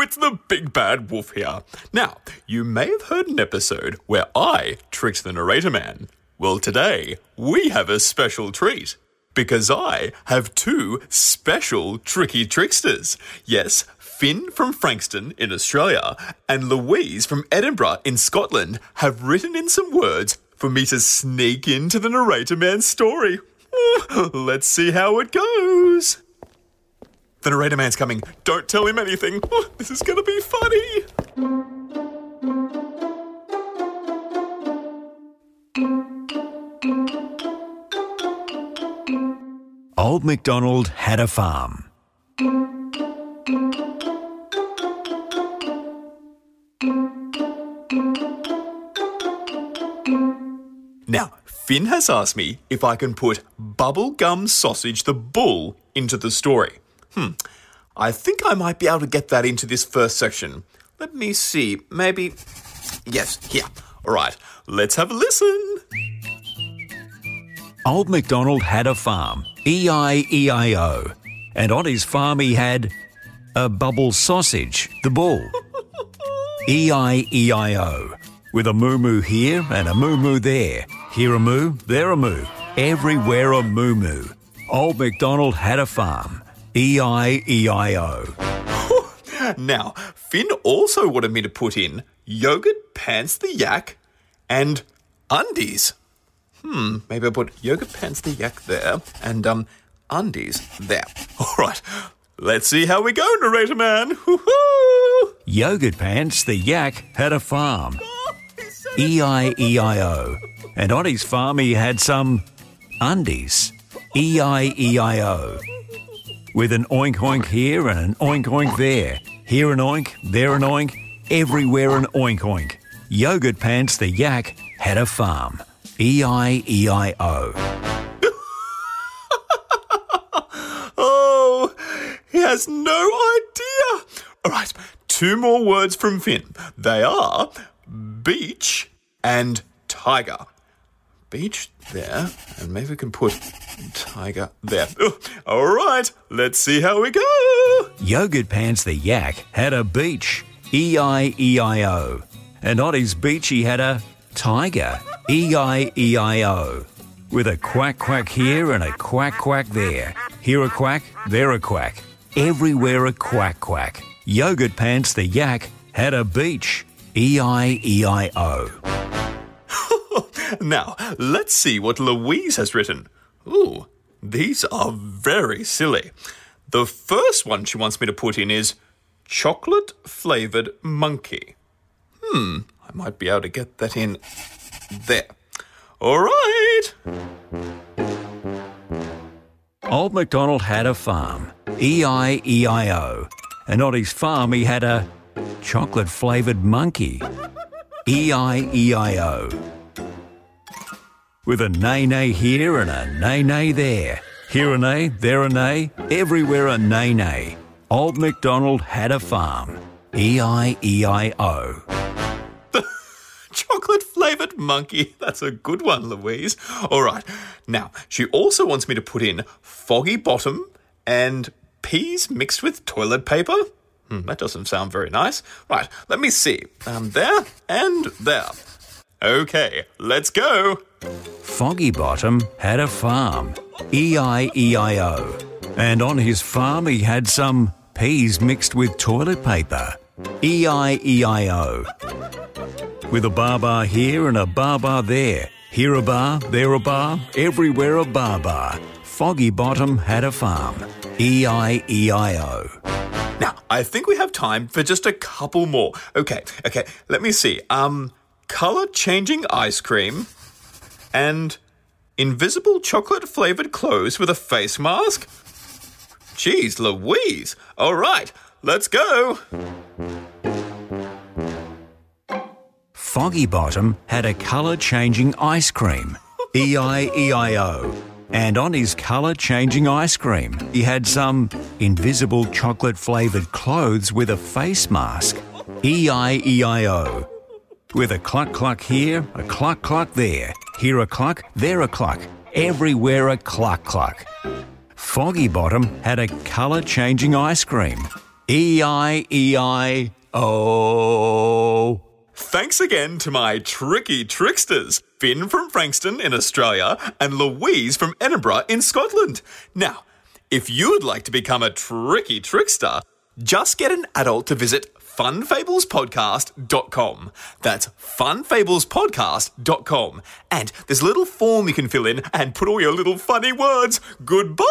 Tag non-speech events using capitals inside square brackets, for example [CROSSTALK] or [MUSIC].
it's the big bad wolf here. Now, you may have heard an episode where I tricked the narrator man. Well, today we have a special treat. Because I have two special tricky tricksters. Yes, Finn from Frankston in Australia and Louise from Edinburgh in Scotland have written in some words for me to sneak into the narrator man's story. [LAUGHS] Let's see how it goes. The narrator man's coming. Don't tell him anything. Oh, this is gonna be funny. Old MacDonald had a farm. Now, Finn has asked me if I can put Bubblegum Sausage the Bull into the story. Hmm, I think I might be able to get that into this first section. Let me see, maybe. Yes, here. All right, let's have a listen. Old MacDonald had a farm, E I E I O, and on his farm he had a bubble sausage, the bull. [LAUGHS] E I E I O, with a moo-moo here and a moo-moo there. Here a moo, there a moo, everywhere a moo-moo. Old MacDonald had a farm, E E-I-E-I-O. [LAUGHS] Now, Finn also wanted me to put in yogurt pants the yak and undies. Hmm, maybe I'll put yogurt pants the yak there and um undies there. [LAUGHS] All right, let's see how we go, narrator man. [LAUGHS] Woo-hoo! Yogurt Pants the yak had a farm, E I E I O. and on his farm he had some undies, E E-I-E-I-O, with an oink oink here and an oink oink there, here an oink, there an oink, everywhere an oink oink. Yogurt Pants the yak had a farm, E E-I-E-I-O. [LAUGHS] Oh, he has no idea. All right, two more words from Finn. They are beach and tiger. Beach there, and maybe we can put tiger there. All right, let's see how we go. Yogurt Pants the yak had a beach, E I E I O. and on his beach he had a tiger, E I E I O. with a quack quack here and a quack quack there. Here a quack, there a quack, everywhere a quack quack. Yogurt Pants the yak had a beach, E E-I-E-I-O. [LAUGHS] Now, let's see what Louise has written. Ooh, these are very silly. The first one she wants me to put in is chocolate flavored monkey. Hmm, I might be able to get that in there. All right. Old MacDonald had a farm, E I E I O, and on his farm he had a chocolate flavoured monkey, E E-I-E-I-O, with a nay-nay here and a nay-nay there. Here a nay, there a nay, everywhere a nay-nay. Old MacDonald had a farm, E E-I-E-I-O. [LAUGHS] Chocolate flavored monkey. That's a good one, Louise. All right. Now, she also wants me to put in foggy bottom and peas mixed with toilet paper. Hmm, that doesn't sound very nice. Right, let me see. Um, there and there. Okay, let's go. Foggy Bottom had a farm, E-I-E-I-O, and on his farm he had some peas mixed with toilet paper, E-I-E-I-O. with a bar bar here and a bar bar there, here a bar, there a bar, everywhere a bar bar. Foggy Bottom had a farm, E-I-E-I-O. Now, I think we have time for just a couple more. Okay, okay, let me see. Um, color changing ice cream and invisible chocolate flavored clothes with a face mask? Jeez Louise. All right, let's go. Foggy Bottom had a colour changing ice cream, E I E I O. And on his colour changing ice cream, he had some invisible chocolate flavoured clothes with a face mask, E I E I O. With a cluck cluck here, a cluck cluck there, here a cluck, there a cluck, everywhere a cluck cluck. Foggy Bottom had a colour changing ice cream, E I E I O. Thanks again to my tricky tricksters, Finn from Frankston in Australia and Louise from Edinburgh in Scotland. Now, if you would like to become a tricky trickster, just get an adult to visit funfablespodcast.com. That's funfablespodcast.com. And there's a little form you can fill in and put all your little funny words. Goodbye!